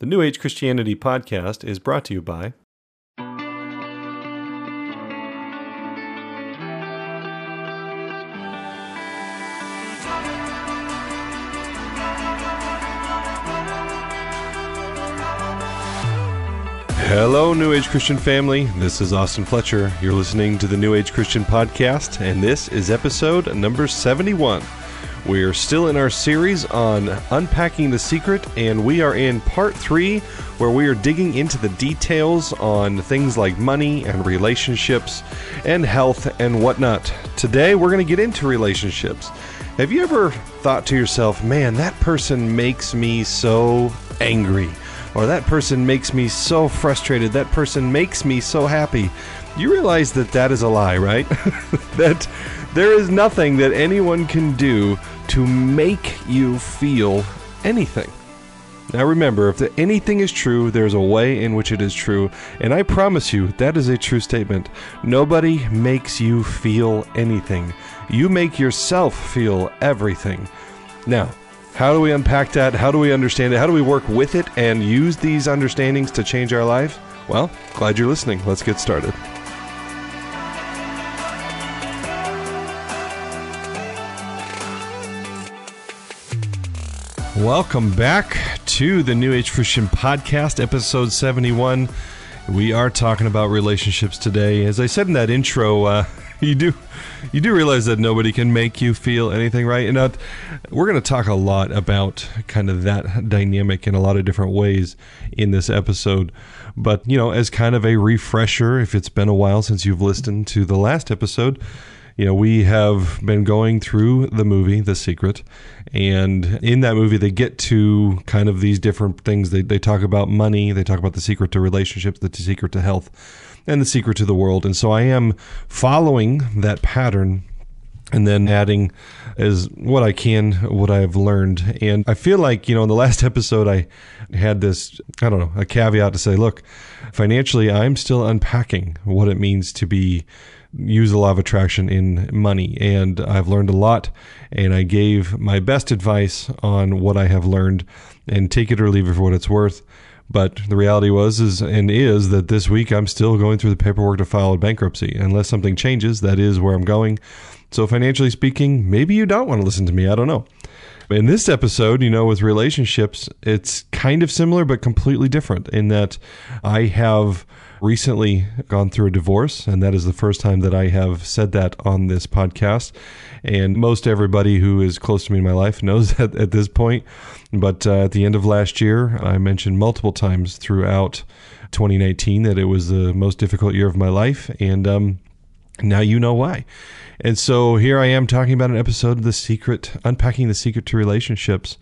The New Age Christianity podcast is brought to you by Hello, New Age Christian family. This is Austin Fletcher. You're listening to the New Age Christian podcast, and this is episode number 71. We're still in our series on unpacking the secret, and we are in part three, where we are digging into the details on things like money and relationships and health and whatnot. Today, we're going to get into relationships. Have you ever thought to yourself, man, that person makes me so angry? Or that person makes me so frustrated. That person makes me so happy. You realize that that is a lie, right? that there is nothing that anyone can do to make you feel anything. Now remember, if the, anything is true, there's a way in which it is true, and I promise you that is a true statement. Nobody makes you feel anything. You make yourself feel everything. Now, how do we unpack that? How do we understand it? How do we work with it and use these understandings to change our life? Well, glad you're listening. Let's get started. Welcome back to the New Age Christian Podcast, episode 71. We are talking about relationships today. As I said in that intro, uh, you do you do realize that nobody can make you feel anything, right? And uh, we're going to talk a lot about kind of that dynamic in a lot of different ways in this episode. But you know, as kind of a refresher, if it's been a while since you've listened to the last episode, you know, we have been going through the movie, The Secret, and in that movie, they get to kind of these different things. They, they talk about money, they talk about the secret to relationships, the secret to health, and the secret to the world. And so I am following that pattern and then adding as what I can, what I've learned. And I feel like, you know, in the last episode, I had this, I don't know, a caveat to say, look, financially, I'm still unpacking what it means to be use the law of attraction in money. And I've learned a lot, and I gave my best advice on what I have learned, and take it or leave it for what it's worth. But the reality was is and is that this week I'm still going through the paperwork to file a bankruptcy. Unless something changes, that is where I'm going. So financially speaking, maybe you don't want to listen to me. I don't know. In this episode, you know, with relationships, it's kind of similar but completely different in that I have recently gone through a divorce, and that is the first time that I have said that on this podcast. And most everybody who is close to me in my life knows that at this point. But uh, at the end of last year, I mentioned multiple times throughout 2019 that it was the most difficult year of my life. And um, now you know why. And so here I am talking about an episode of The Secret, unpacking the secret to relationships.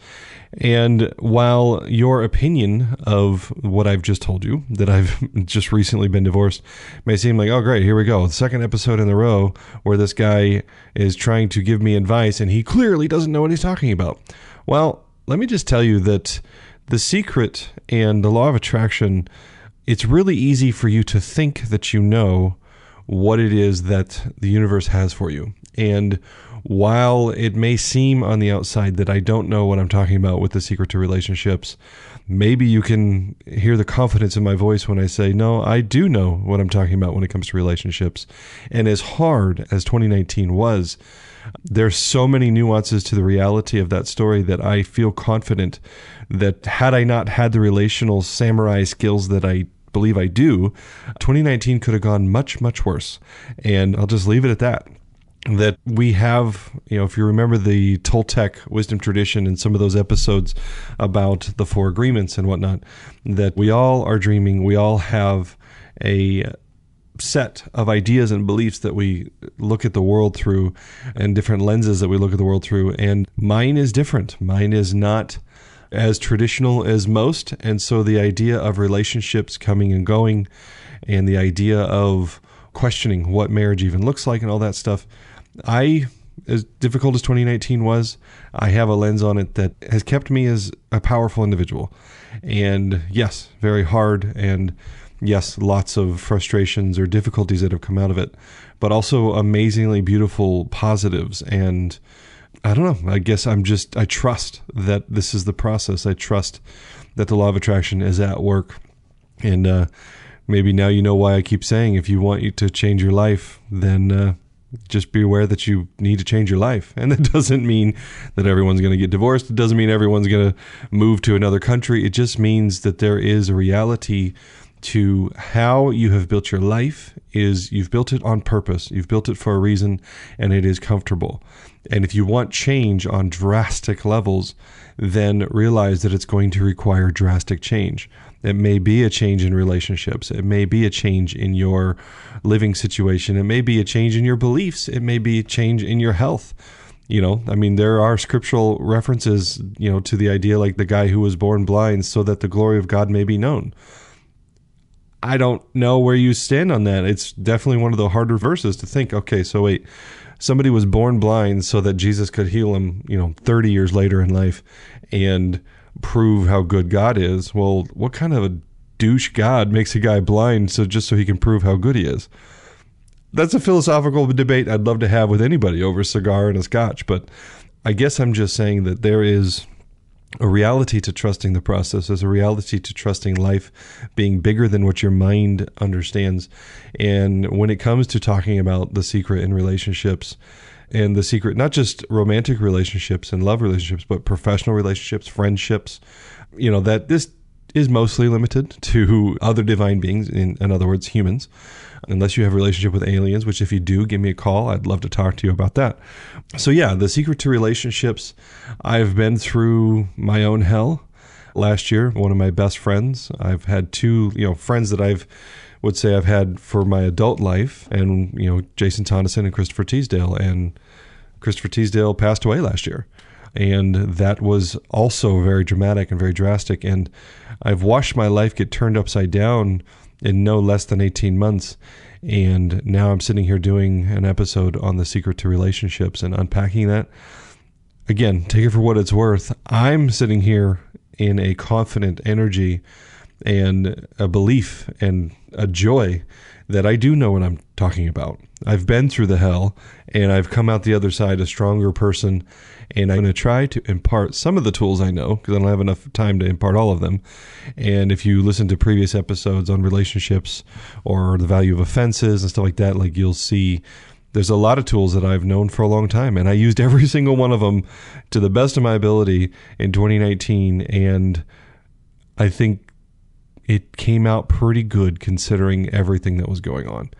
And while your opinion of what I've just told you, that I've just recently been divorced, may seem like, oh, great, here we go. The second episode in a row where this guy is trying to give me advice and he clearly doesn't know what he's talking about. Well, let me just tell you that the secret and the law of attraction, it's really easy for you to think that you know what it is that the universe has for you. And while it may seem on the outside that I don't know what I'm talking about with the secret to relationships, maybe you can hear the confidence in my voice when I say, no, I do know what I'm talking about when it comes to relationships. And as hard as 2019 was, there's so many nuances to the reality of that story that I feel confident that had I not had the relational samurai skills that I believe I do, 2019 could have gone much, much worse. And I'll just leave it at that. That we have, you know, if you remember the Toltec wisdom tradition and some of those episodes about the four agreements and whatnot, that we all are dreaming, we all have a set of ideas and beliefs that we look at the world through and different lenses that we look at the world through. And mine is different. Mine is not as traditional as most. And so the idea of relationships coming and going and the idea of questioning what marriage even looks like and all that stuff, I, as difficult as 2019 was, I have a lens on it that has kept me as a powerful individual. And yes, very hard. And yes, lots of frustrations or difficulties that have come out of it, but also amazingly beautiful positives and I don't know. I guess I'm just, I trust that this is the process. I trust that the law of attraction is at work. And uh, maybe now you know why I keep saying if you want you to change your life, then uh, just be aware that you need to change your life. And that doesn't mean that everyone's going to get divorced. It doesn't mean everyone's going to move to another country. It just means that there is a reality to how you have built your life is you've built it on purpose. You've built it for a reason and it is comfortable. And if you want change on drastic levels, then realize that it's going to require drastic change. It may be a change in relationships. It may be a change in your living situation. It may be a change in your beliefs. It may be a change in your health. You know, I mean, there are scriptural references, you know, to the idea like the guy who was born blind so that the glory of God may be known. I don't know where you stand on that. It's definitely one of the harder verses to think, okay, so wait, somebody was born blind so that Jesus could heal him, you know, 30 years later in life and prove how good God is. Well, what kind of a douche God makes a guy blind so just so he can prove how good he is? That's a philosophical debate I'd love to have with anybody over a cigar and a scotch, but I guess I'm just saying that there is a reality to trusting the process. There's a reality to trusting life being bigger than what your mind understands. And when it comes to talking about the secret in relationships, and the secret, not just romantic relationships and love relationships, but professional relationships, friendships, you know, that this is mostly limited to other divine beings, in, in other words, humans unless you have a relationship with aliens, which if you do, give me a call. I'd love to talk to you about that. So, yeah, the secret to relationships, I've been through my own hell last year. One of my best friends, I've had two, you know, friends that I've would say I've had for my adult life, and you know, Jason Tonneson and Christopher Teasdale, and Christopher Teasdale passed away last year. And that was also very dramatic and very drastic. And I've watched my life get turned upside down in no less than 18 months. And now I'm sitting here doing an episode on the secret to relationships and unpacking that. Again, take it for what it's worth. I'm sitting here in a confident energy and a belief and a joy that I do know what I'm talking about. I've been through the hell and I've come out the other side a stronger person and I'm going to try to impart some of the tools I know because I don't have enough time to impart all of them. And if you listen to previous episodes on relationships or the value of offenses and stuff like that, like you'll see there's a lot of tools that I've known for a long time, and I used every single one of them to the best of my ability in 2019. And I think it came out pretty good considering everything that was going on.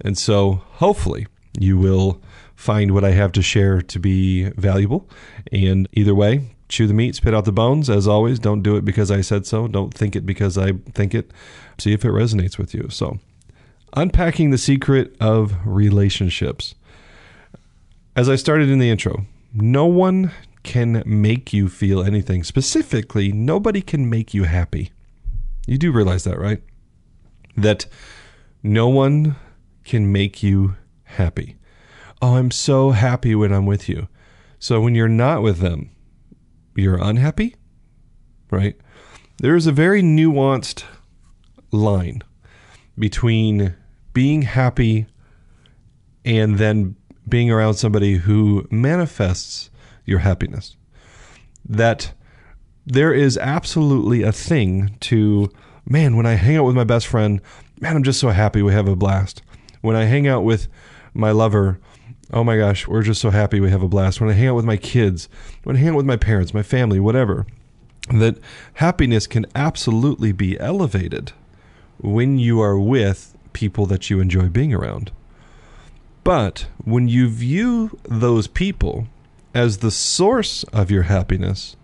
And so hopefully you will find what I have to share to be valuable. And either way, chew the meat, spit out the bones. As always, don't do it because I said so. Don't think it because I think it. See if it resonates with you. So, unpacking the secret of relationships. As I started in the intro, no one can make you feel anything. Specifically, nobody can make you happy. You do realize that, right? That no one can make you happy. Oh, I'm so happy when I'm with you. So when you're not with them, you're unhappy, right? There's a very nuanced line between being happy and then being around somebody who manifests your happiness. That there is absolutely a thing to, man, when I hang out with my best friend, man, I'm just so happy we have a blast. When I hang out with my lover, oh my gosh, we're just so happy we have a blast. When I hang out with my kids, when I hang out with my parents, my family, whatever, that happiness can absolutely be elevated when you are with people that you enjoy being around. But when you view those people as the source of your happiness,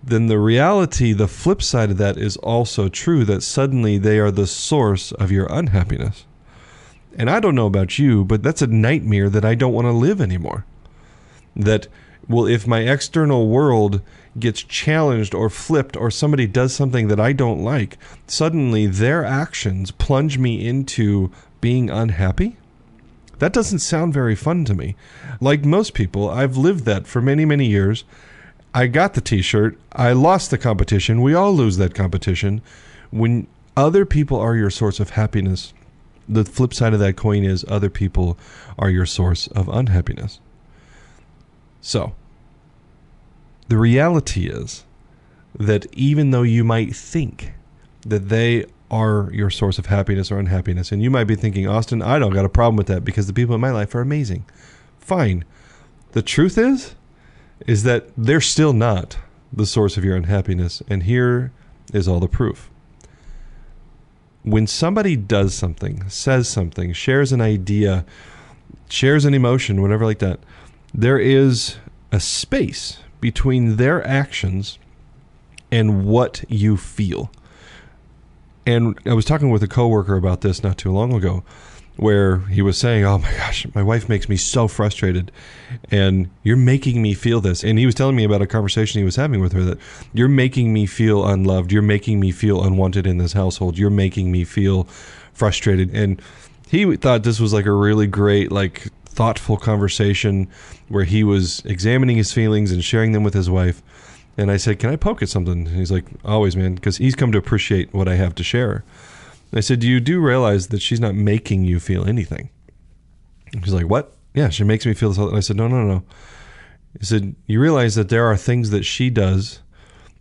then the reality, the flip side of that is also true that suddenly they are the source of your unhappiness. And I don't know about you, but that's a nightmare that I don't want to live anymore. That, well, if my external world gets challenged or flipped or somebody does something that I don't like, suddenly their actions plunge me into being unhappy? That doesn't sound very fun to me. Like most people, I've lived that for many, many years. I got the t shirt. I lost the competition. We all lose that competition. When other people are your source of happiness, the flip side of that coin is other people are your source of unhappiness. So, the reality is that even though you might think that they are your source of happiness or unhappiness, and you might be thinking, Austin, I don't got a problem with that because the people in my life are amazing. Fine. The truth is, is that they're still not the source of your unhappiness. And here is all the proof. When somebody does something, says something, shares an idea, shares an emotion, whatever like that, there is a space between their actions and what you feel. And I was talking with a coworker about this not too long ago where he was saying, "Oh my gosh, my wife makes me so frustrated, and you're making me feel this." And he was telling me about a conversation he was having with her that you're making me feel unloved, you're making me feel unwanted in this household, you're making me feel frustrated. And he thought this was like a really great, like thoughtful conversation where he was examining his feelings and sharing them with his wife. And I said, "Can I poke at something?" And he's like, "Always, man," because he's come to appreciate what I have to share. I said, You do realize that she's not making you feel anything. She's like, What? Yeah, she makes me feel this. And I said, No, no, no. He said, You realize that there are things that she does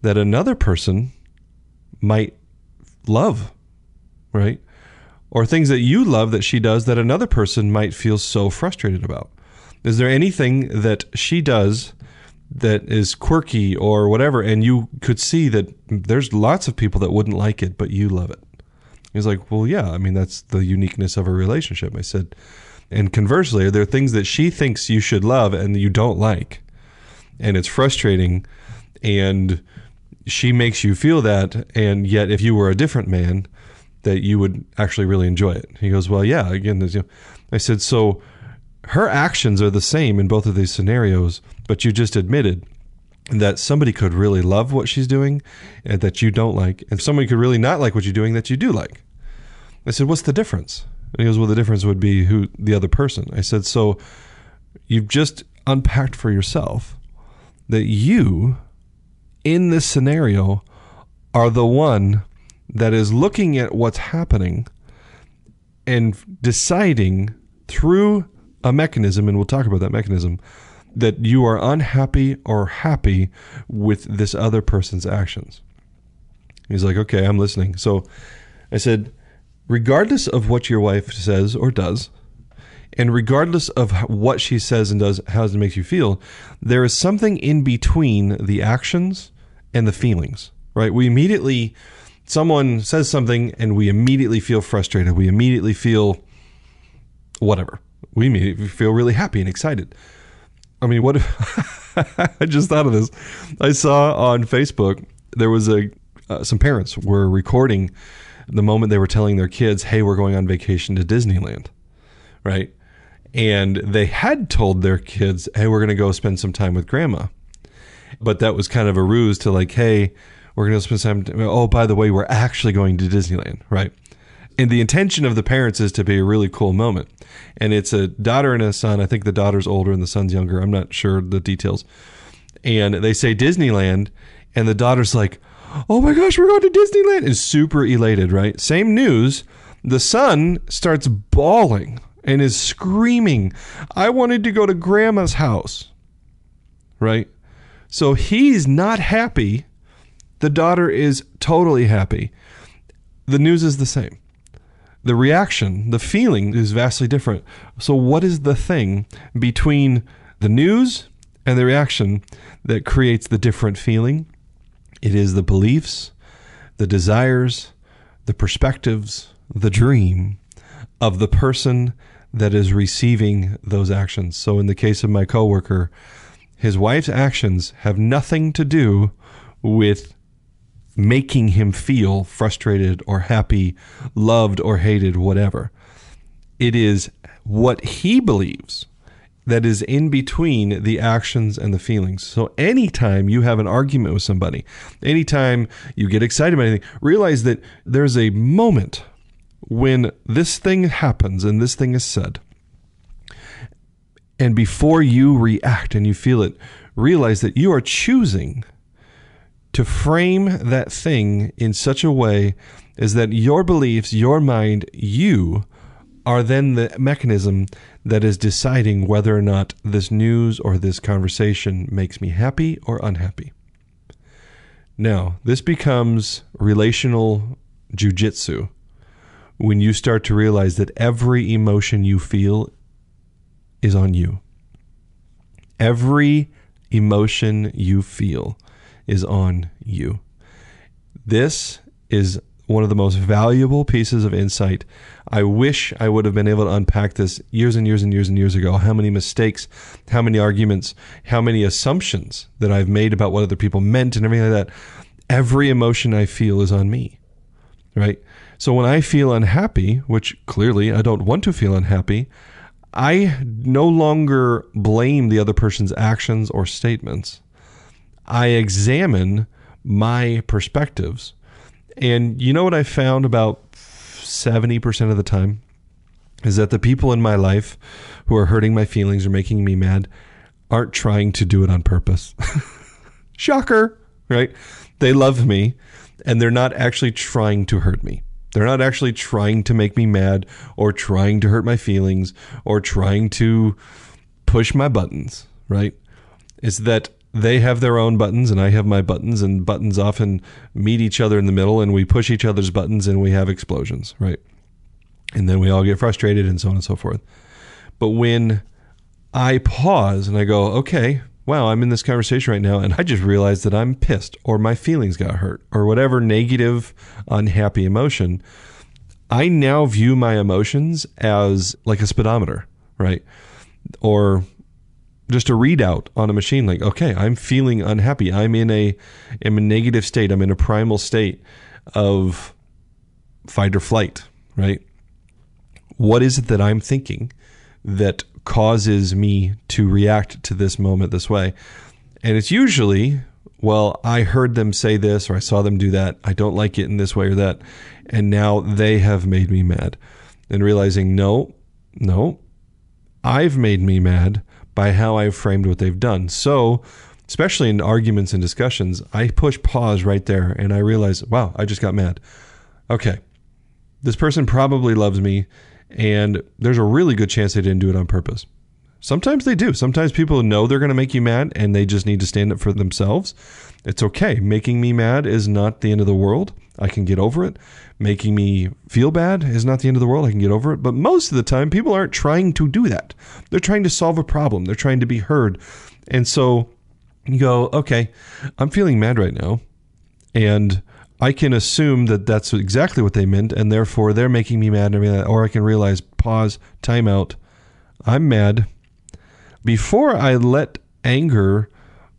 that another person might love, right? Or things that you love that she does that another person might feel so frustrated about. Is there anything that she does that is quirky or whatever, and you could see that there's lots of people that wouldn't like it, but you love it? He's like, well, yeah, I mean, that's the uniqueness of a relationship. I said, and conversely, are there things that she thinks you should love and you don't like? And it's frustrating. And she makes you feel that. And yet, if you were a different man, that you would actually really enjoy it. He goes, well, yeah, again, you know, I said, so her actions are the same in both of these scenarios, but you just admitted that somebody could really love what she's doing and that you don't like, and somebody could really not like what you're doing that you do like. I said, What's the difference? And he goes, Well, the difference would be who the other person. I said, So you've just unpacked for yourself that you, in this scenario, are the one that is looking at what's happening and deciding through a mechanism, and we'll talk about that mechanism, that you are unhappy or happy with this other person's actions. He's like, okay, I'm listening. So I said, regardless of what your wife says or does, and regardless of what she says and does, how it makes you feel, there is something in between the actions and the feelings, right? We immediately, someone says something and we immediately feel frustrated. We immediately feel whatever. We immediately feel really happy and excited. I mean, what if I just thought of this? I saw on Facebook there was a uh, some parents were recording the moment they were telling their kids, "Hey, we're going on vacation to Disneyland," right? And they had told their kids, "Hey, we're going to go spend some time with grandma," but that was kind of a ruse to like, "Hey, we're going to spend some." Time. Oh, by the way, we're actually going to Disneyland, right? And the intention of the parents is to be a really cool moment and it's a daughter and a son. I think the daughter's older and the son's younger. I'm not sure the details. And they say Disneyland, and the daughter's like, "Oh my gosh, we're going to Disneyland!" is super elated. Right? Same news. The son starts bawling and is screaming, "I wanted to go to Grandma's house." Right? So he's not happy. The daughter is totally happy. The news is the same the reaction, the feeling is vastly different. So, what is the thing between the news and the reaction that creates the different feeling? It is the beliefs, the desires, the perspectives, the dream of the person that is receiving those actions. So, in the case of my coworker, his wife's actions have nothing to do with making him feel frustrated or happy, loved or hated, whatever. It is what he believes that is in between the actions and the feelings. So anytime you have an argument with somebody, anytime you get excited about anything, realize that there's a moment when this thing happens and this thing is said. And before you react and you feel it, realize that you are choosing to frame that thing in such a way is that your beliefs, your mind, you are then the mechanism that is deciding whether or not this news or this conversation makes me happy or unhappy. Now, this becomes relational jujitsu when you start to realize that every emotion you feel is on you. Every emotion you feel is on you. This is one of the most valuable pieces of insight. I wish I would have been able to unpack this years and years and years and years ago. How many mistakes, how many arguments, how many assumptions that I've made about what other people meant and everything like that. Every emotion I feel is on me, right? So when I feel unhappy, which clearly I don't want to feel unhappy, I no longer blame the other person's actions or statements. I examine my perspectives. And you know what I found about 70% of the time is that the people in my life who are hurting my feelings or making me mad aren't trying to do it on purpose. Shocker, right? They love me and they're not actually trying to hurt me. They're not actually trying to make me mad or trying to hurt my feelings or trying to push my buttons, right? Is that they have their own buttons and I have my buttons, and buttons often meet each other in the middle and we push each other's buttons and we have explosions, right? And then we all get frustrated and so on and so forth. But when I pause and I go, okay, wow, I'm in this conversation right now, and I just realized that I'm pissed or my feelings got hurt or whatever negative, unhappy emotion. I now view my emotions as like a speedometer, right? Or just a readout on a machine like okay i'm feeling unhappy i'm in a am a negative state i'm in a primal state of fight or flight right what is it that i'm thinking that causes me to react to this moment this way. And it's usually, well, I heard them say this or I saw them do that. I don't like it in this way or that. And now they have made me mad. And realizing, no, no, I've made me mad by how I've framed what they've done. So, especially in arguments and discussions, I push pause right there and I realize, wow, I just got mad. Okay, this person probably loves me and there's a really good chance they didn't do it on purpose. Sometimes they do. Sometimes people know they're going to make you mad and they just need to stand up for themselves. It's okay. Making me mad is not the end of the world. I can get over it. Making me feel bad is not the end of the world. I can get over it. But most of the time, people aren't trying to do that. They're trying to solve a problem, they're trying to be heard. And so you go, okay, I'm feeling mad right now. And I can assume that that's exactly what they meant, and therefore they're making me mad. Or I can realize, pause, timeout. I'm mad. Before I let anger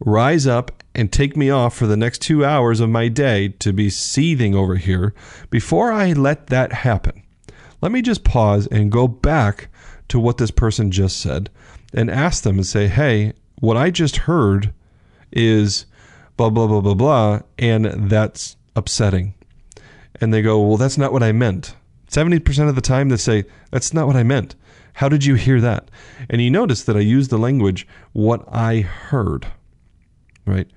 rise up and take me off for the next two hours of my day to be seething over here, before I let that happen, let me just pause and go back to what this person just said and ask them and say, hey, what I just heard is blah, blah, blah, blah, blah, and that's upsetting. And they go, Well, that's not what I meant. 70% of the time they say, That's not what I meant. How did you hear that? And you notice that I use the language, what I heard, right?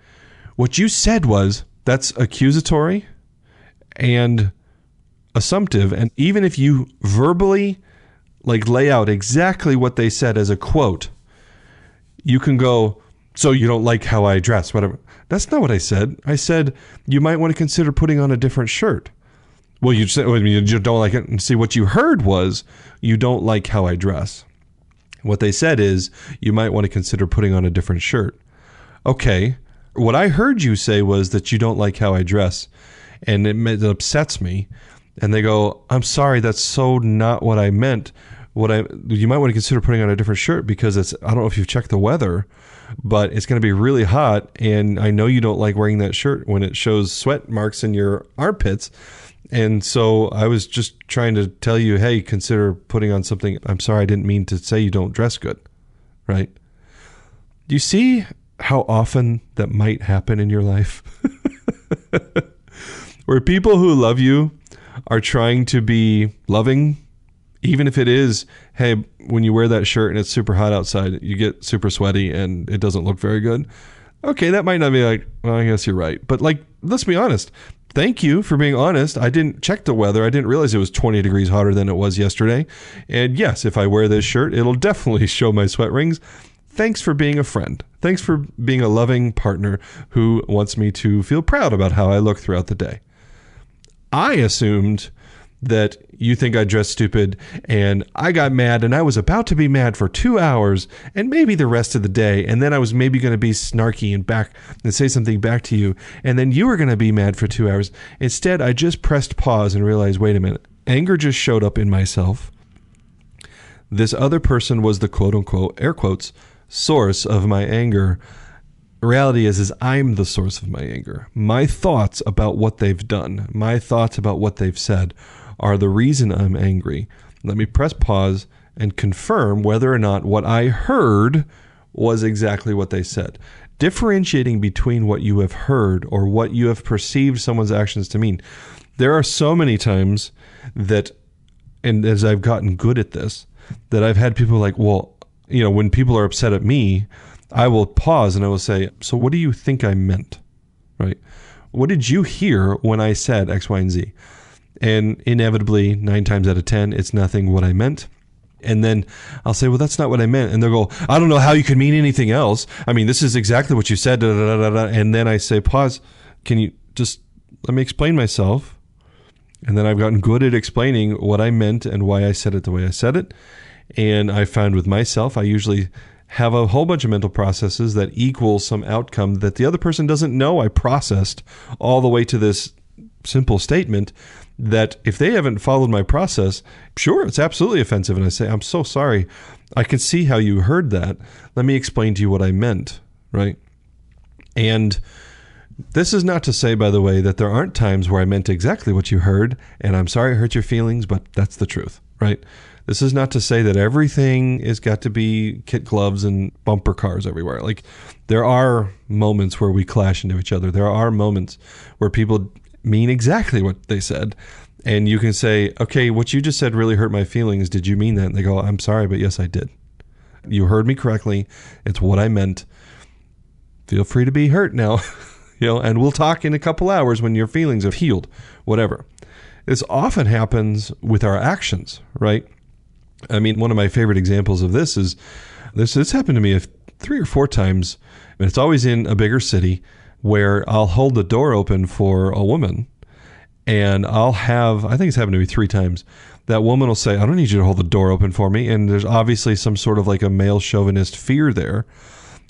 What you said was, that's accusatory and assumptive. And even if you verbally like lay out exactly what they said as a quote, you can go, so you don't like how I dress, whatever. That's not what I said. I said you might want to consider putting on a different shirt. Well, you said you don't like it, and see what you heard was you don't like how I dress. What they said is you might want to consider putting on a different shirt. Okay, what I heard you say was that you don't like how I dress, and it, it upsets me. And they go, "I'm sorry, that's so not what I meant." What I you might want to consider putting on a different shirt because it's I don't know if you've checked the weather, but it's going to be really hot. And I know you don't like wearing that shirt when it shows sweat marks in your armpits. And so I was just trying to tell you, hey, consider putting on something. I'm sorry, I didn't mean to say you don't dress good, right? You see how often that might happen in your life? Where people who love you are trying to be loving even if it is, hey, when you wear that shirt and it's super hot outside, you get super sweaty and it doesn't look very good. Okay, that might not be like, well, I guess you're right. But like, let's be honest. Thank you for being honest. I didn't check the weather. I didn't realize it was 20 degrees hotter than it was yesterday. And yes, if I wear this shirt, it'll definitely show my sweat rings. Thanks for being a friend. Thanks for being a loving partner who wants me to feel proud about how I look throughout the day. I assumed that you think I dress stupid and I got mad and I was about to be mad for two hours and maybe the rest of the day. And then I was maybe going to be snarky and back and say something back to you. And then you were going to be mad for two hours. Instead, I just pressed pause and realized wait a minute, anger just showed up in myself. This other person was the quote unquote, air quotes, source of my anger reality is is I'm the source of my anger. My thoughts about what they've done, my thoughts about what they've said are the reason I'm angry. Let me press pause and confirm whether or not what I heard was exactly what they said. Differentiating between what you have heard or what you have perceived someone's actions to mean. There are so many times that, and as I've gotten good at this, that I've had people like, well, you know, when people are upset at me, I will pause and I will say, so what do you think I meant? Right? What did you hear when I said X, Y, and Z? And inevitably, nine times out of 10, it's nothing what I meant. And then I'll say, well, that's not what I meant. And they'll go, I don't know how you could mean anything else. I mean, this is exactly what you said. Da, da, da, and then I say, pause. Can you just let me explain myself? And then I've gotten good at explaining what I meant and why I said it the way I said it. And I found with myself, I usually have a whole bunch of mental processes that equal some outcome that the other person doesn't know I processed all the way to this simple statement that if they haven't followed my process, sure, it's absolutely offensive. And I say, I'm so sorry. I can see how you heard that. Let me explain to you what I meant, right? And this is not to say, by the way, that there aren't times where I meant exactly what you heard, and I'm sorry I hurt your feelings, but that's the truth, right? This is not to say that everything has got to be kit gloves and bumper cars everywhere. Like, there are moments where we clash into each other. There are moments where people mean exactly what they said. And you can say, okay, what you just said really hurt my feelings. Did you mean that? And they go, I'm sorry, but yes, I did. You heard me correctly. It's what I meant. Feel free to be hurt now, you know, and we'll talk in a couple hours when your feelings have healed, whatever. This often happens with our actions, right? I mean, one of my favorite examples of this is this. This happened to me three or four times, and it's always in a bigger city where I'll hold the door open for a woman and I'll have, I think it's happened to me three times. That woman will say, I don't need you to hold the door open for me. And there's obviously some sort of like a male chauvinist fear there.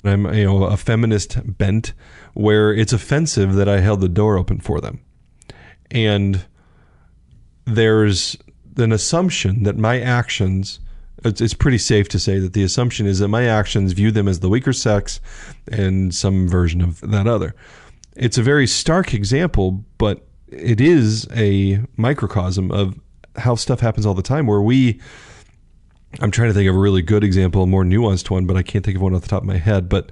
I'm, you know, a feminist bent where it's offensive that I held the door open for them. And there's an assumption that my actions it's, pretty safe to say that the assumption is that my actions view them as the weaker sex and some version of that other. It's a very stark example, but it is a microcosm of how stuff happens all the time where we I'm trying to think of a really good example, a more nuanced one, but I can't think of one off the top of my head, but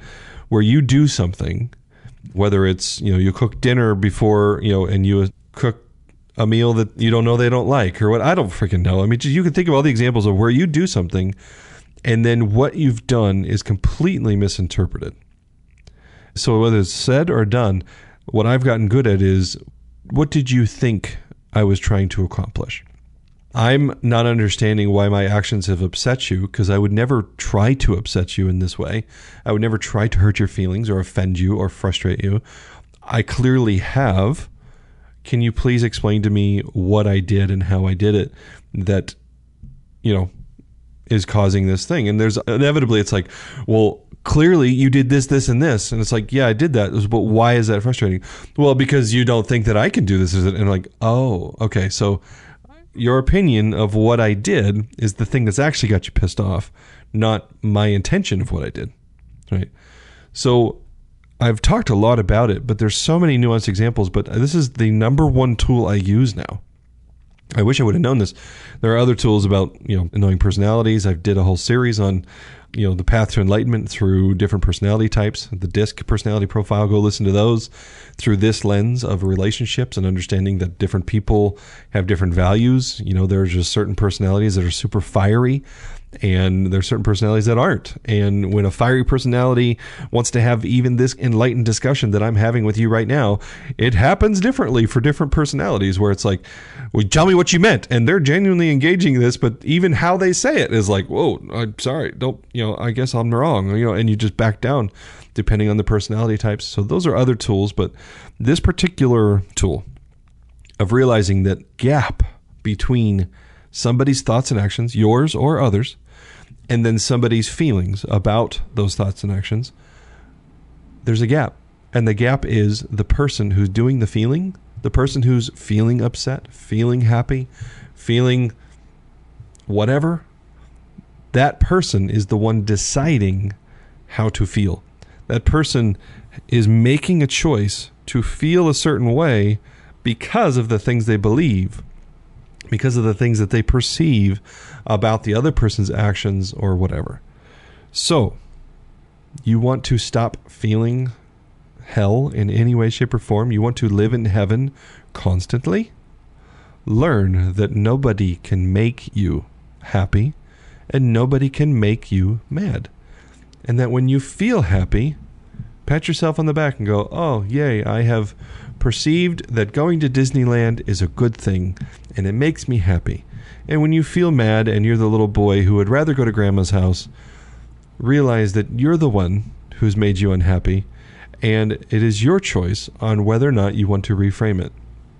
where you do something whether it's, you know, you cook dinner before, you know, and you cook a meal that you don't know they don't like or what I don't freaking know. I mean, you can think of all the examples of where you do something and then what you've done is completely misinterpreted. So whether it's said or done, what I've gotten good at is what did you think I was trying to accomplish? I'm not understanding why my actions have upset you because I would never try to upset you in this way. I would never try to hurt your feelings or offend you or frustrate you. I clearly have can you please explain to me what I did and how I did it that, you know, is causing this thing? And there's inevitably, it's like, well, clearly you did this, this, and this. And it's like, yeah, I did that. But why is that frustrating? Well, because you don't think that I can do this. And I'm like, oh, okay. So your opinion of what I did is the thing that's actually got you pissed off, not my intention of what I did. Right. So I've talked a lot about it, but there's so many nuanced examples. But this is the number one tool I use now. I wish I would have known this. There are other tools about you know knowing personalities. I've did a whole series on you know the path to enlightenment through different personality types. The DISC personality profile. Go listen to those through this lens of relationships and understanding that different people have different values. You know, there's just certain personalities that are super fiery and there's certain personalities that aren't. And when a fiery personality wants to have even this enlightened discussion that I'm having with you right now, it happens differently for different personalities where it's like, well, tell me what you meant. And they're genuinely engaging this, but even how they say it is like, whoa, I'm sorry. Don't, you know, I guess I'm wrong, you know, and you just back down depending on the personality types. So those are other tools, but this particular tool of realizing that gap between somebody's thoughts and actions, yours or others, and then somebody's feelings about those thoughts and actions, there's a gap. And the gap is the person who's doing the feeling, the person who's feeling upset, feeling happy, feeling whatever, that person is the one deciding how to feel. That person is making a choice to feel a certain way because of the things they believe, because of the things that they perceive about the other person's actions or whatever. So, you want to stop feeling hell in any way, shape, or form? You want to live in heaven constantly? Learn that nobody can make you happy and nobody can make you mad. And that when you feel happy, pat yourself on the back and go, oh, yay, I have perceived that going to Disneyland is a good thing and it makes me happy. And when you feel mad and you're the little boy who would rather go to grandma's house, realize that you're the one who's made you unhappy and it is your choice on whether or not you want to reframe it.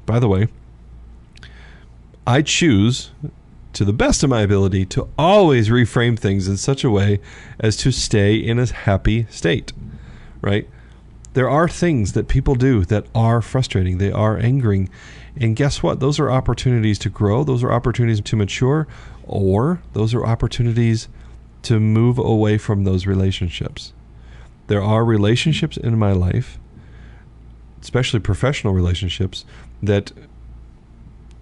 By the way, I choose to the best of my ability to always reframe things in such a way as to stay in a happy state, right? There are things that people do that are frustrating, they are angering. And guess what? Those are opportunities to grow, those are opportunities to mature, or those are opportunities to move away from those relationships. There are relationships in my life, especially professional relationships, that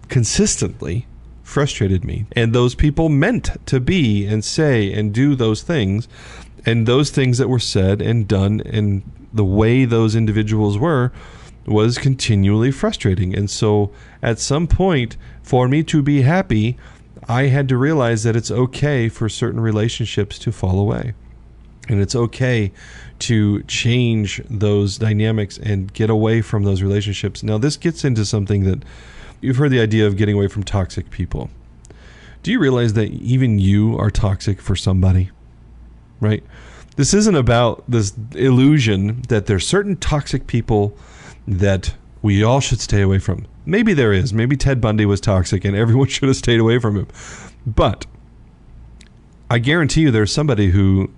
consistently frustrated me. And those people meant to be and say and do those things. And those things that were said and done and the way those individuals were was continually frustrating. And so at some point, for me to be happy, I had to realize that it's okay for certain relationships to fall away. And it's okay to change those dynamics and get away from those relationships. Now, this gets into something that You've heard the idea of getting away from toxic people. Do you realize that even you are toxic for somebody? Right? This isn't about this illusion that there's certain toxic people that we all should stay away from. Maybe there is. Maybe Ted Bundy was toxic and everyone should have stayed away from him. But I guarantee you there's somebody who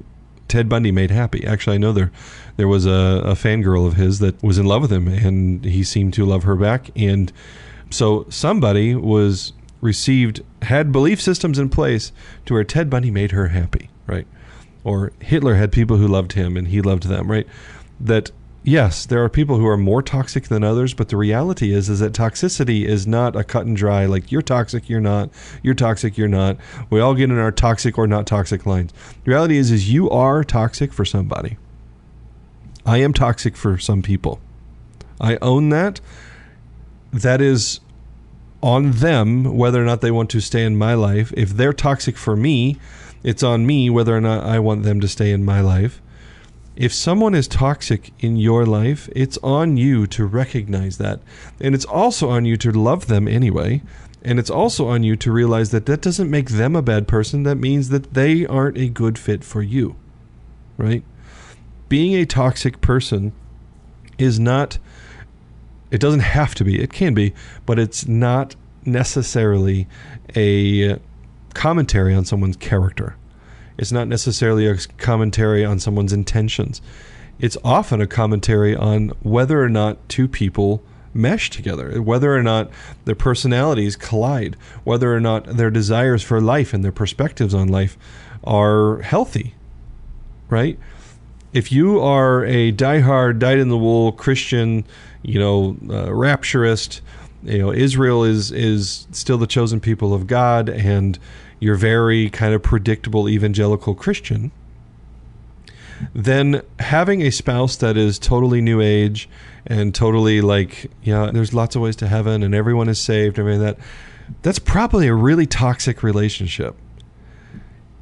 Ted Bundy made happy. Actually, I know there there was a, a fangirl of his that was in love with him and he seemed to love her back and so somebody was received had belief systems in place to where Ted Bundy made her happy, right? Or Hitler had people who loved him and he loved them, right? That yes, there are people who are more toxic than others, but the reality is is that toxicity is not a cut and dry like you're toxic, you're not, you're toxic, you're not. We all get in our toxic or not toxic lines. The reality is is you are toxic for somebody. I am toxic for some people. I own that that is on them whether or not they want to stay in my life. If they're toxic for me, it's on me whether or not I want them to stay in my life. If someone is toxic in your life, it's on you to recognize that. And it's also on you to love them anyway. And it's also on you to realize that that doesn't make them a bad person. That means that they aren't a good fit for you. Right? Being a toxic person is not it doesn't have to be. It can be, but it's not necessarily a commentary on someone's character. It's not necessarily a commentary on someone's intentions. It's often a commentary on whether or not two people mesh together, whether or not their personalities collide, whether or not their desires for life and their perspectives on life are healthy, right? If you are a diehard, dyed in the wool Christian you know, uh, rapturist. You know, Israel is is still the chosen people of God, and you're very kind of predictable evangelical Christian. Then having a spouse that is totally new age and totally like, yeah, there's lots of ways to heaven and everyone is saved, everything that that's probably a really toxic relationship.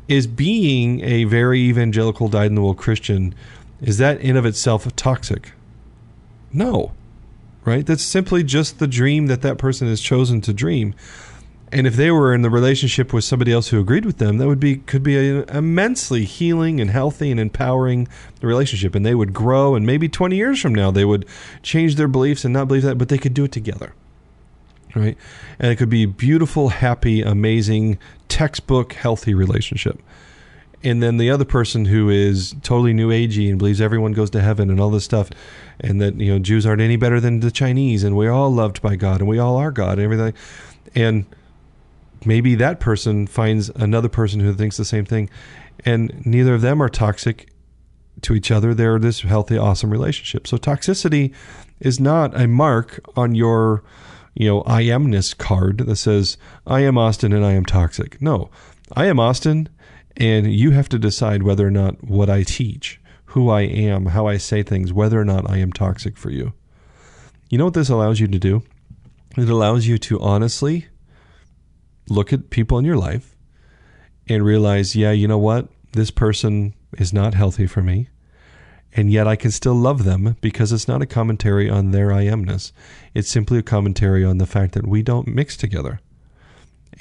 Is being a very evangelical, dyed in the wool Christian, is that in of itself toxic? No right? That's simply just the dream that that person has chosen to dream. And if they were in the relationship with somebody else who agreed with them, that would be could be an immensely healing and healthy and empowering relationship. And they would grow, and maybe 20 years from now, they would change their beliefs and not believe that, but they could do it together. Right? And it could be a beautiful, happy, amazing, textbook, healthy relationship. And then the other person who is totally new agey and believes everyone goes to heaven and all this stuff, and that you know Jews aren't any better than the Chinese, and we're all loved by God, and we all are God, and everything. And maybe that person finds another person who thinks the same thing, and neither of them are toxic to each other. They're this healthy, awesome relationship. So toxicity is not a mark on your, you know, I amness card that says I am Austin and I am toxic. No, I am Austin, and you have to decide whether or not what I teach, who I am, how I say things, whether or not I am toxic for you. You know what this allows you to do? It allows you to honestly look at people in your life and realize, yeah, you know what? This person is not healthy for me. And yet I can still love them because it's not a commentary on their I amness. It's simply a commentary on the fact that we don't mix together.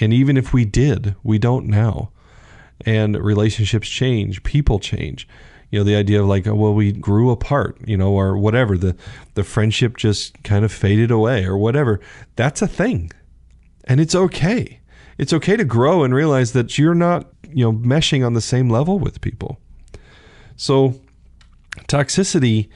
And even if we did, we don't now. And relationships change, people change. You know, the idea of like, oh, well, we grew apart, you know, or whatever. The the friendship just kind of faded away or whatever. That's a thing. And it's okay it's okay to grow and realize that you're not, you know, meshing on the same level with people. So, toxicity,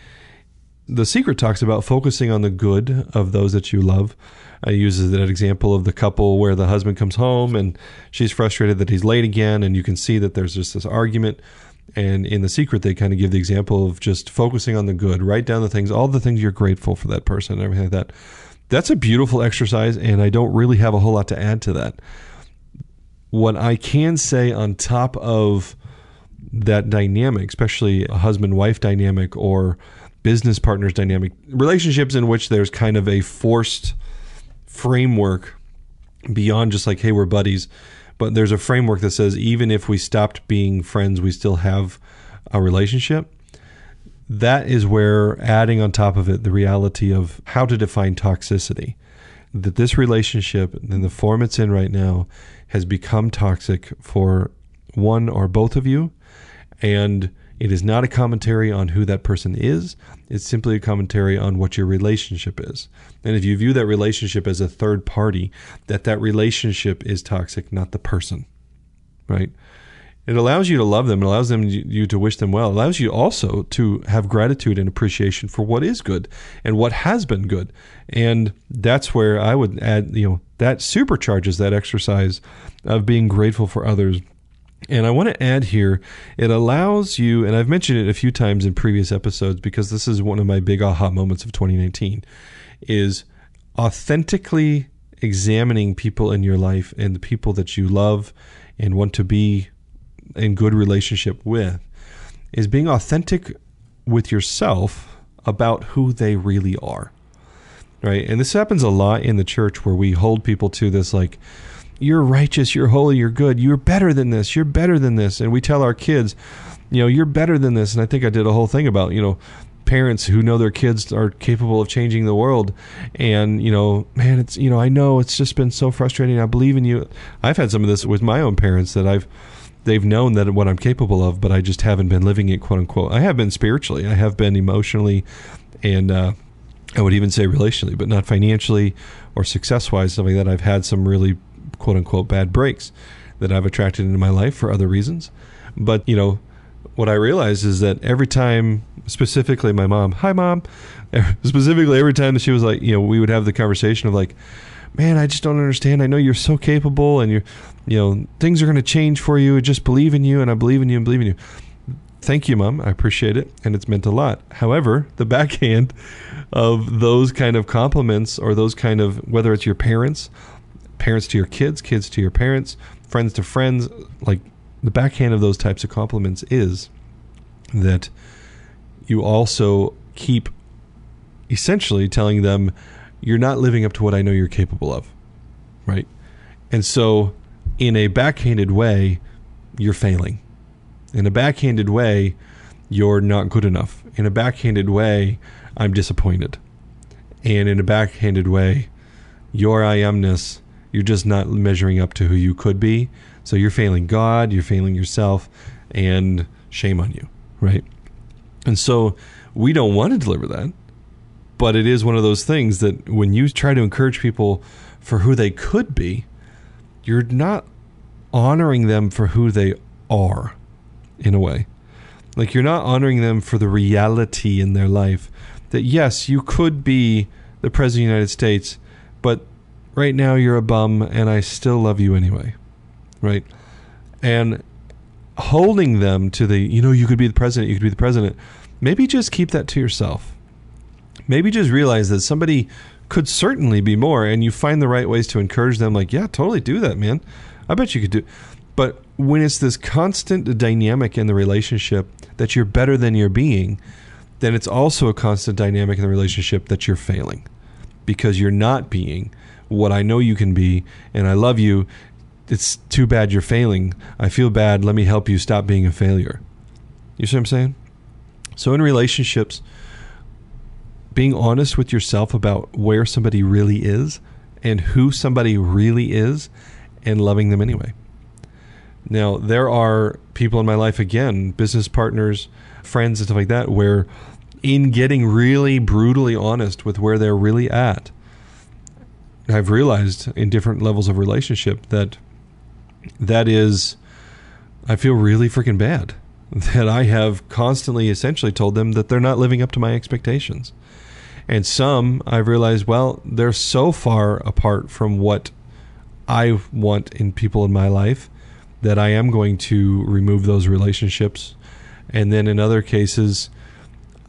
the secret talks about focusing on the good of those that you love. I uses that example of the couple where the husband comes home and she's frustrated that he's late again, and you can see that there's just this argument. And in the secret, they kind of give the example of just focusing on the good. Write down the things, all the things you're grateful for that person, and everything like that. That's a beautiful exercise, and I don't really have a whole lot to add to that what I can say on top of that dynamic, especially a husband wife dynamic or business partners dynamic, relationships in which there's kind of a forced framework beyond just like, hey, we're buddies, but there's a framework that says even if we stopped being friends, we still have a relationship. That is where adding on top of it the reality of how to define toxicity. That this relationship, in the form it's in right now, has become toxic for one or both of you. And it is not a commentary on who that person is. It's simply a commentary on what your relationship is. And if you view that relationship as a third party, that that relationship is toxic, not the person. Right? It allows you to love them. It allows them you to wish them well. It allows you also to have gratitude and appreciation for what is good and what has been good. And that's where I would add, you know, that supercharges that exercise of being grateful for others. And I want to add here, it allows you, and I've mentioned it a few times in previous episodes because this is one of my big aha moments of 2019, is authentically examining people in your life and the people that you love and want to be in good relationship with is being authentic with yourself about who they really are. Right? And this happens a lot in the church where we hold people to this like you're righteous, you're holy, you're good, you're better than this, you're better than this. And we tell our kids, you know, you're better than this. And I think I did a whole thing about, you know, parents who know their kids are capable of changing the world and you know man it's you know i know it's just been so frustrating i believe in you i've had some of this with my own parents that i've they've known that what I'm capable of, but I just haven't been living it, quote unquote. I have been spiritually, I have been emotionally, and uh, I would even say relationally, but not financially or success wise. Something that I've had some really, quote unquote, bad breaks that I've attracted into my life for other reasons. But you know, what I realized is that every time, specifically my mom, hi mom, specifically every time that she was like, you know, we would have the conversation of like, man, I just don't understand. I know you're so capable and you're, you know, things are going to change for you. I just believe in you and I believe in you and believe in you. Thank you, mom. I appreciate it. And it's meant a lot. However, the backhand of those kind of compliments or those kind of, whether it's your parents, parents to your kids, kids to your parents, friends to friends, like the backhand of those types of compliments is that you also keep essentially telling them, you're not living up to what I know you're capable of. Right. And so, in a backhanded way, you're failing. In a backhanded way, you're not good enough. In a backhanded way, I'm disappointed. And in a backhanded way, your I amness You're just not measuring up to who you could be. So you're failing God, you're failing yourself, and shame on you, right? And so we don't want to deliver that. But it is one of those things that when you try to encourage people for who they could be, you're not honoring them for who they are in a way. Like you're not honoring them for the reality in their life that yes, you could be the president of the United States, but right now you're a bum and I still love you anyway. Right? And holding them to the, you know, you could be the president, you could be the president. Maybe just keep that to yourself. Maybe just realize that somebody could certainly be more and you find the right ways to encourage them like, yeah, totally do that, man. I bet you could do. But when it's this constant dynamic in the relationship that you're better than you're being, then it's also a constant dynamic in the relationship that you're failing because you're not being what I know you can be and I love you. It's too bad you're failing. I feel bad. Let me help you stop being a failure. You see what I'm saying? So in relationships, being honest with yourself about where somebody really is and who somebody really is and loving them anyway. Now, there are people in my life, again, business partners, friends, and stuff like that, where in getting really brutally honest with where they're really at, I've realized in different levels of relationship that that is, I feel really freaking bad that I have constantly essentially told them that they're not living up to my expectations. And some I've realized, well, they're so far apart from what I want in people in my life that I am going to remove those relationships. And then in other cases,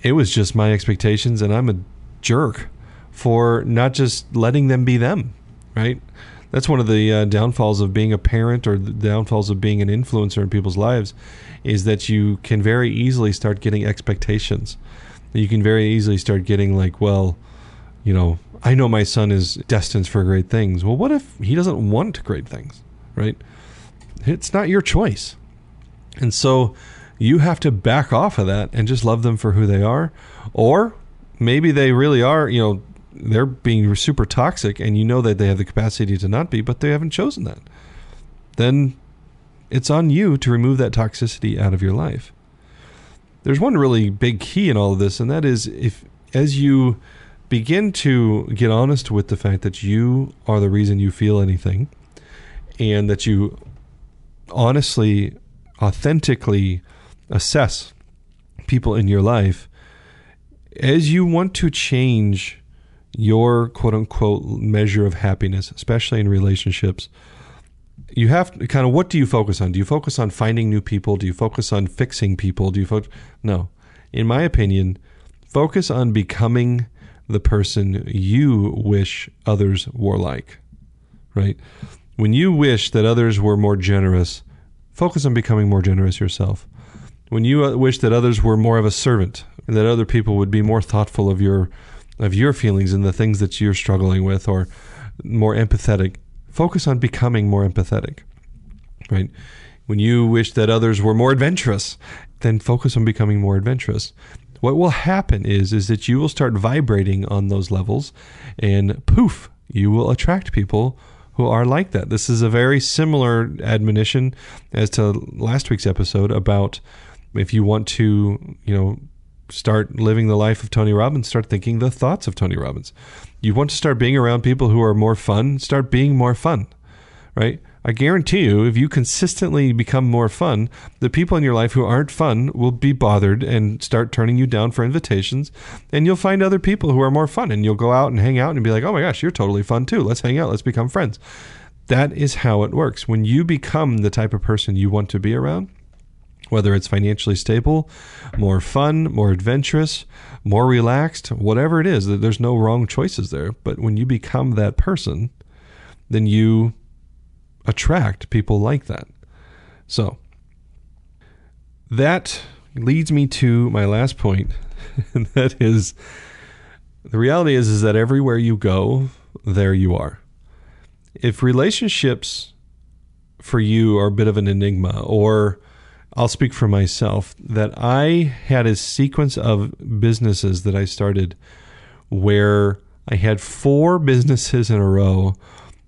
it was just my expectations, and I'm a jerk for not just letting them be them, right? That's one of the uh, downfalls of being a parent or the downfalls of being an influencer in people's lives is that you can very easily start getting expectations. You can very easily start getting like, well, you know, I know my son is destined for great things. Well, what if he doesn't want great things, right? It's not your choice. And so you have to back off of that and just love them for who they are. Or maybe they really are, you know, they're being super toxic and you know that they have the capacity to not be, but they haven't chosen that. Then it's on you to remove that toxicity out of your life. There's one really big key in all of this, and that is if as you begin to get honest with the fact that you are the reason you feel anything and that you honestly, authentically assess people in your life, as you want to change your quote unquote measure of happiness, especially in relationships, you have to kind of what do you focus on? Do you focus on finding new people? Do you focus on fixing people? Do you focus? No. In my opinion, focus on becoming the person you wish others were like, right? When you wish that others were more generous, focus on becoming more generous yourself. When you uh, wish that others were more of a servant and that other people would be more thoughtful of your of your feelings and the things that you're struggling with or more empathetic, focus on becoming more empathetic. Right? When you wish that others were more adventurous, then focus on becoming more adventurous. What will happen is is that you will start vibrating on those levels and poof, you will attract people who are like that. This is a very similar admonition as to last week's episode about if you want to, you know, start living the life of Tony Robbins, start thinking the thoughts of Tony Robbins. You want to start being around people who are more fun, start being more fun, right? I guarantee you, if you consistently become more fun, the people in your life who aren't fun will be bothered and start turning you down for invitations. And you'll find other people who are more fun and you'll go out and hang out and be like, oh my gosh, you're totally fun too. Let's hang out. Let's become friends. That is how it works. When you become the type of person you want to be around, whether it's financially stable, more fun, more adventurous, more relaxed, whatever it is, there's no wrong choices there. But when you become that person, then you attract people like that. So that leads me to my last point, and that is the reality is is that everywhere you go, there you are. If relationships for you are a bit of an enigma, or I'll speak for myself, that I had a sequence of businesses that I started where I had four businesses in a row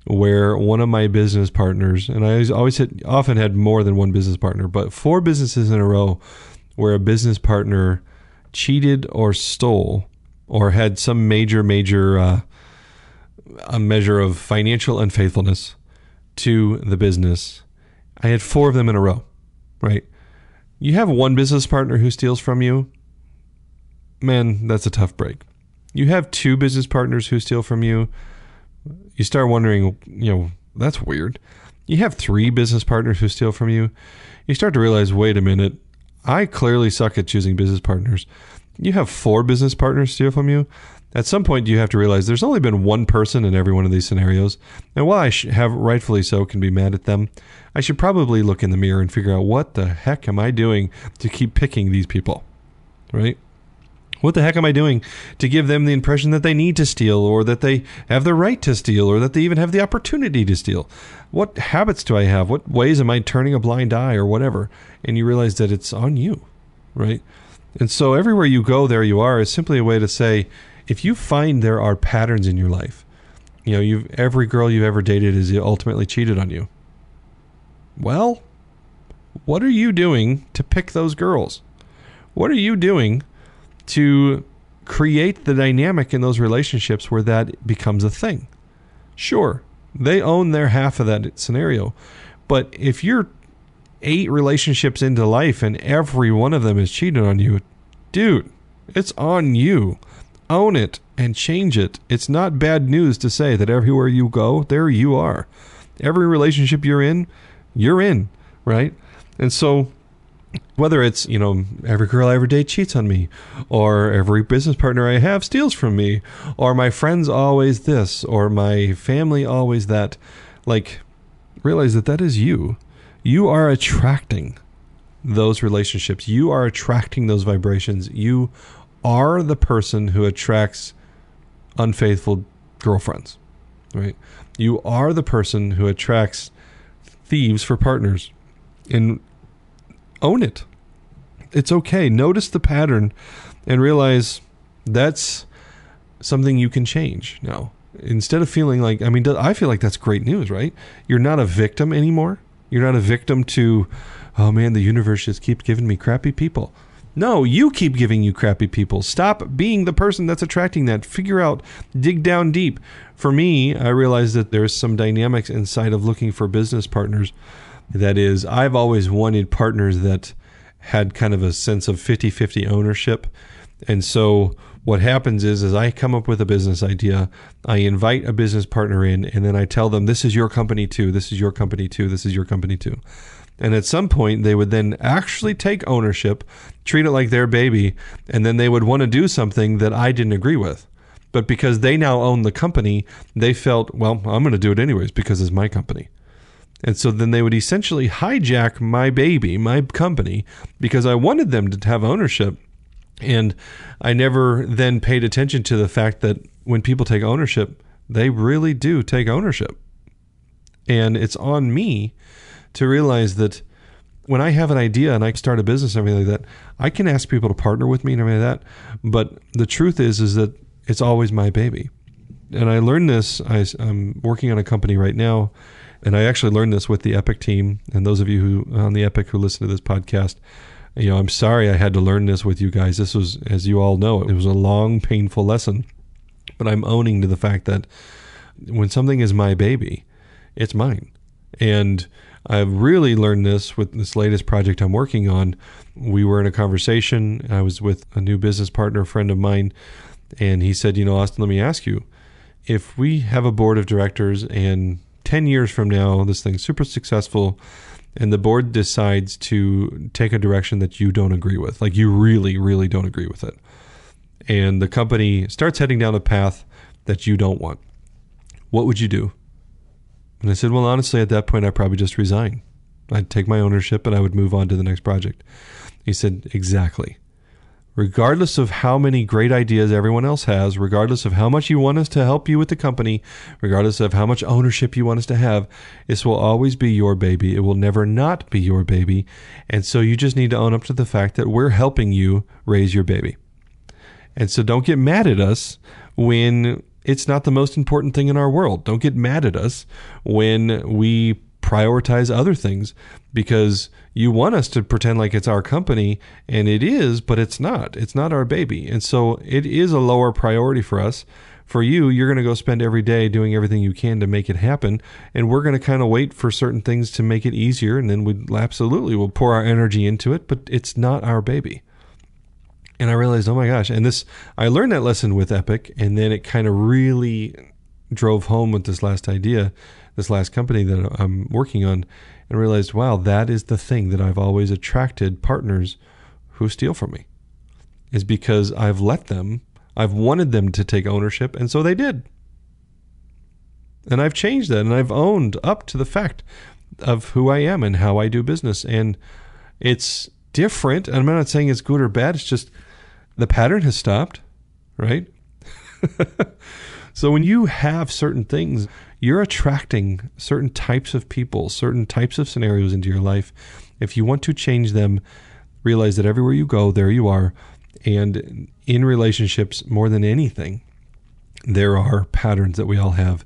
where one of my business partners, and I always had, often had more than one business partner, but four businesses in a row where a business partner cheated or stole or had some major, major uh, a measure of financial unfaithfulness to the business. I had four of them in a row, right? You have one business partner who steals from you, man, that's a tough break. You have two business partners who steal from you, you start wondering, you know, that's weird. You have three business partners who steal from you. You start to realize, wait a minute, I clearly suck at choosing business partners. You have four business partners steal from you. At some point, you have to realize there's only been one person in every one of these scenarios. And while I have rightfully so can be mad at them, I should probably look in the mirror and figure out what the heck am I doing to keep picking these people, right? What the heck am I doing to give them the impression that they need to steal or that they have the right to steal or that they even have the opportunity to steal? What habits do I have? What ways am I turning a blind eye or whatever? And you realize that it's on you, right? And so everywhere you go, there you are is simply a way to say, if you find there are patterns in your life, you know, you've every girl you've ever dated is ultimately cheated on you. Well, what are you doing to pick those girls? What are you doing to create the dynamic in those relationships where that becomes a thing. Sure, they own their half of that scenario. But if you're eight relationships into life and every one of them is cheating on you, dude, it's on you. Own it and change it. It's not bad news to say that everywhere you go, there you are. Every relationship you're in, you're in, right? And so whether it's you know every girl I ever date cheats on me, or every business partner I have steals from me, or my friends always this, or my family always that, like realize that that is you. You are attracting those relationships. You are attracting those vibrations. You are the person who attracts unfaithful girlfriends, right? You are the person who attracts thieves for partners. And own it. It's okay. Notice the pattern and realize that's something you can change now. Instead of feeling like, I mean, I feel like that's great news, right? You're not a victim anymore. You're not a victim to, oh man, the universe just keeps giving me crappy people. No, you keep giving you crappy people. Stop being the person that's attracting that. Figure out, dig down deep. For me, I realize that there's some dynamics inside of looking for business partners that is, I've always wanted partners that had kind of a sense of 50 50 ownership. And so what happens is, as I come up with a business idea, I invite a business partner in, and then I tell them, this is your company too, this is your company too, this is your company too. And at some point, they would then actually take ownership, treat it like their baby, and then they would want to do something that I didn't agree with. But because they now own the company, they felt, well, I'm going to do it anyways because it's my company. And so then they would essentially hijack my baby, my company, because I wanted them to have ownership. And I never then paid attention to the fact that when people take ownership, they really do take ownership. And it's on me to realize that when I have an idea and I start a business and everything like that, I can ask people to partner with me and everything like that. But the truth is, is that it's always my baby. And I learned this. I, I'm working on a company right now and I actually learned this with the Epic team. And those of you who on the Epic who listen to this podcast, you know, I'm sorry I had to learn this with you guys. This was, as you all know, it was a long, painful lesson. But I'm owning to the fact that when something is my baby, it's mine. And I've really learned this with this latest project I'm working on. We were in a conversation. I was with a new business partner, a friend of mine, and he said, You know, Austin, let me ask you if we have a board of directors and 10 years from now, this thing's super successful, and the board decides to take a direction that you don't agree with, like you really, really don't agree with it, and the company starts heading down a path that you don't want, what would you do? And I said, well, honestly, at that point, I'd probably just resign. I'd take my ownership and I would move on to the next project. He said, exactly regardless of how many great ideas everyone else has, regardless of how much you want us to help you with the company, regardless of how much ownership you want us to have, this will always be your baby. It will never not be your baby. And so you just need to own up to the fact that we're helping you raise your baby. And so don't get mad at us when it's not the most important thing in our world. Don't get mad at us when we prioritize other things because you want us to pretend like it's our company and it is, but it's not. It's not our baby. And so it is a lower priority for us. For you, you're going to go spend every day doing everything you can to make it happen. And we're going to kind of wait for certain things to make it easier. And then we absolutely will pour our energy into it, but it's not our baby. And I realized, oh my gosh. And this, I learned that lesson with Epic. And then it kind of really drove home with this last idea, this last company that I'm working on and realized, wow, that is the thing that I've always attracted partners who steal from me. Is because I've let them, I've wanted them to take ownership, and so they did. And I've changed that, and I've owned up to the fact of who I am and how I do business. And it's different. And I'm not saying it's good or bad, it's just the pattern has stopped, right? so when you have certain things, you're attracting certain types of people, certain types of scenarios into your life. If you want to change them, realize that everywhere you go, there you are. And in relationships, more than anything, there are patterns that we all have.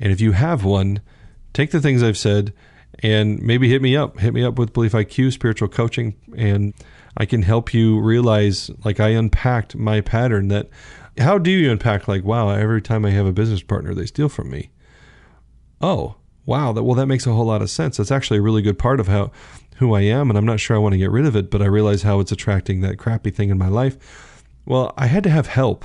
And if you have one, take the things I've said and maybe hit me up. Hit me up with Belief IQ, spiritual coaching, and I can help you realize, like I unpacked my pattern that how do you unpack like, wow, every time I have a business partner, they steal from me oh, wow, that well that makes a whole lot of sense. That's actually a really good part of how who I am, and I'm not sure I want to get rid of it, but I realize how it's attracting that crappy thing in my life. Well, I had to have help.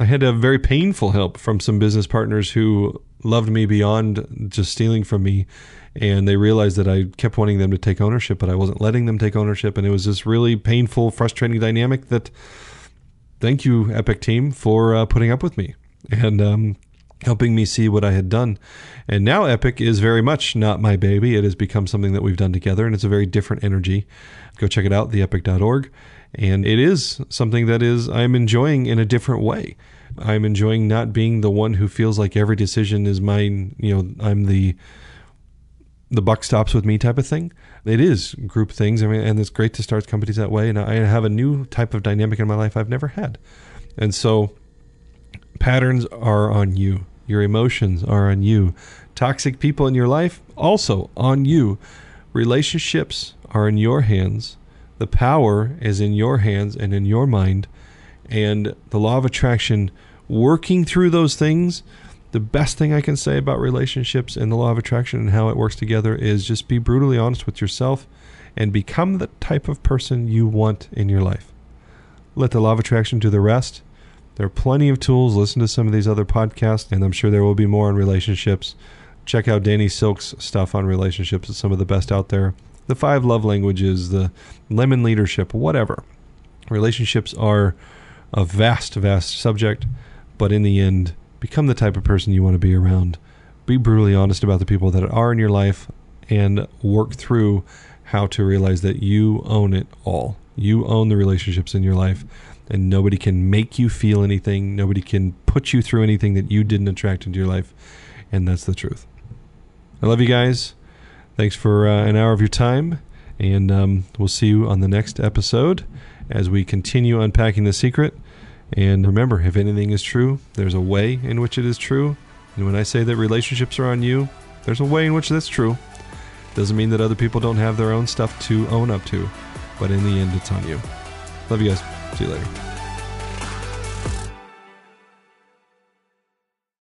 I had to have very painful help from some business partners who loved me beyond just stealing from me. And they realized that I kept wanting them to take ownership, but I wasn't letting them take ownership. And it was this really painful, frustrating dynamic that thank you, Epic Team, for uh, putting up with me. And um, helping me see what I had done. And now Epic is very much not my baby. It has become something that we've done together, and it's a very different energy. Go check it out, theepic.org. And it is something that is I'm enjoying in a different way. I'm enjoying not being the one who feels like every decision is mine. You know, I'm the the buck stops with me type of thing. It is group things. I mean, and it's great to start companies that way. And I have a new type of dynamic in my life I've never had. And so patterns are on you. Your emotions are on you. Toxic people in your life, also on you. Relationships are in your hands. The power is in your hands and in your mind. And the law of attraction, working through those things, the best thing I can say about relationships and the law of attraction and how it works together is just be brutally honest with yourself and become the type of person you want in your life. Let the law of attraction do the rest there are plenty of tools. Listen to some of these other podcasts, and I'm sure there will be more on relationships. Check out Danny Silk's stuff on relationships. It's some of the best out there. The five love languages, the lemon leadership, whatever. Relationships are a vast, vast subject, but in the end, become the type of person you want to be around. Be brutally honest about the people that are in your life and work through how to realize that you own it all. You own the relationships in your life and nobody can make you feel anything. Nobody can put you through anything that you didn't attract into your life. And that's the truth. I love you guys. Thanks for uh, an hour of your time. And um, we'll see you on the next episode as we continue unpacking the secret. And remember, if anything is true, there's a way in which it is true. And when I say that relationships are on you, there's a way in which that's true. Doesn't mean that other people don't have their own stuff to own up to, but in the end, it's on you. Love you guys. See you later.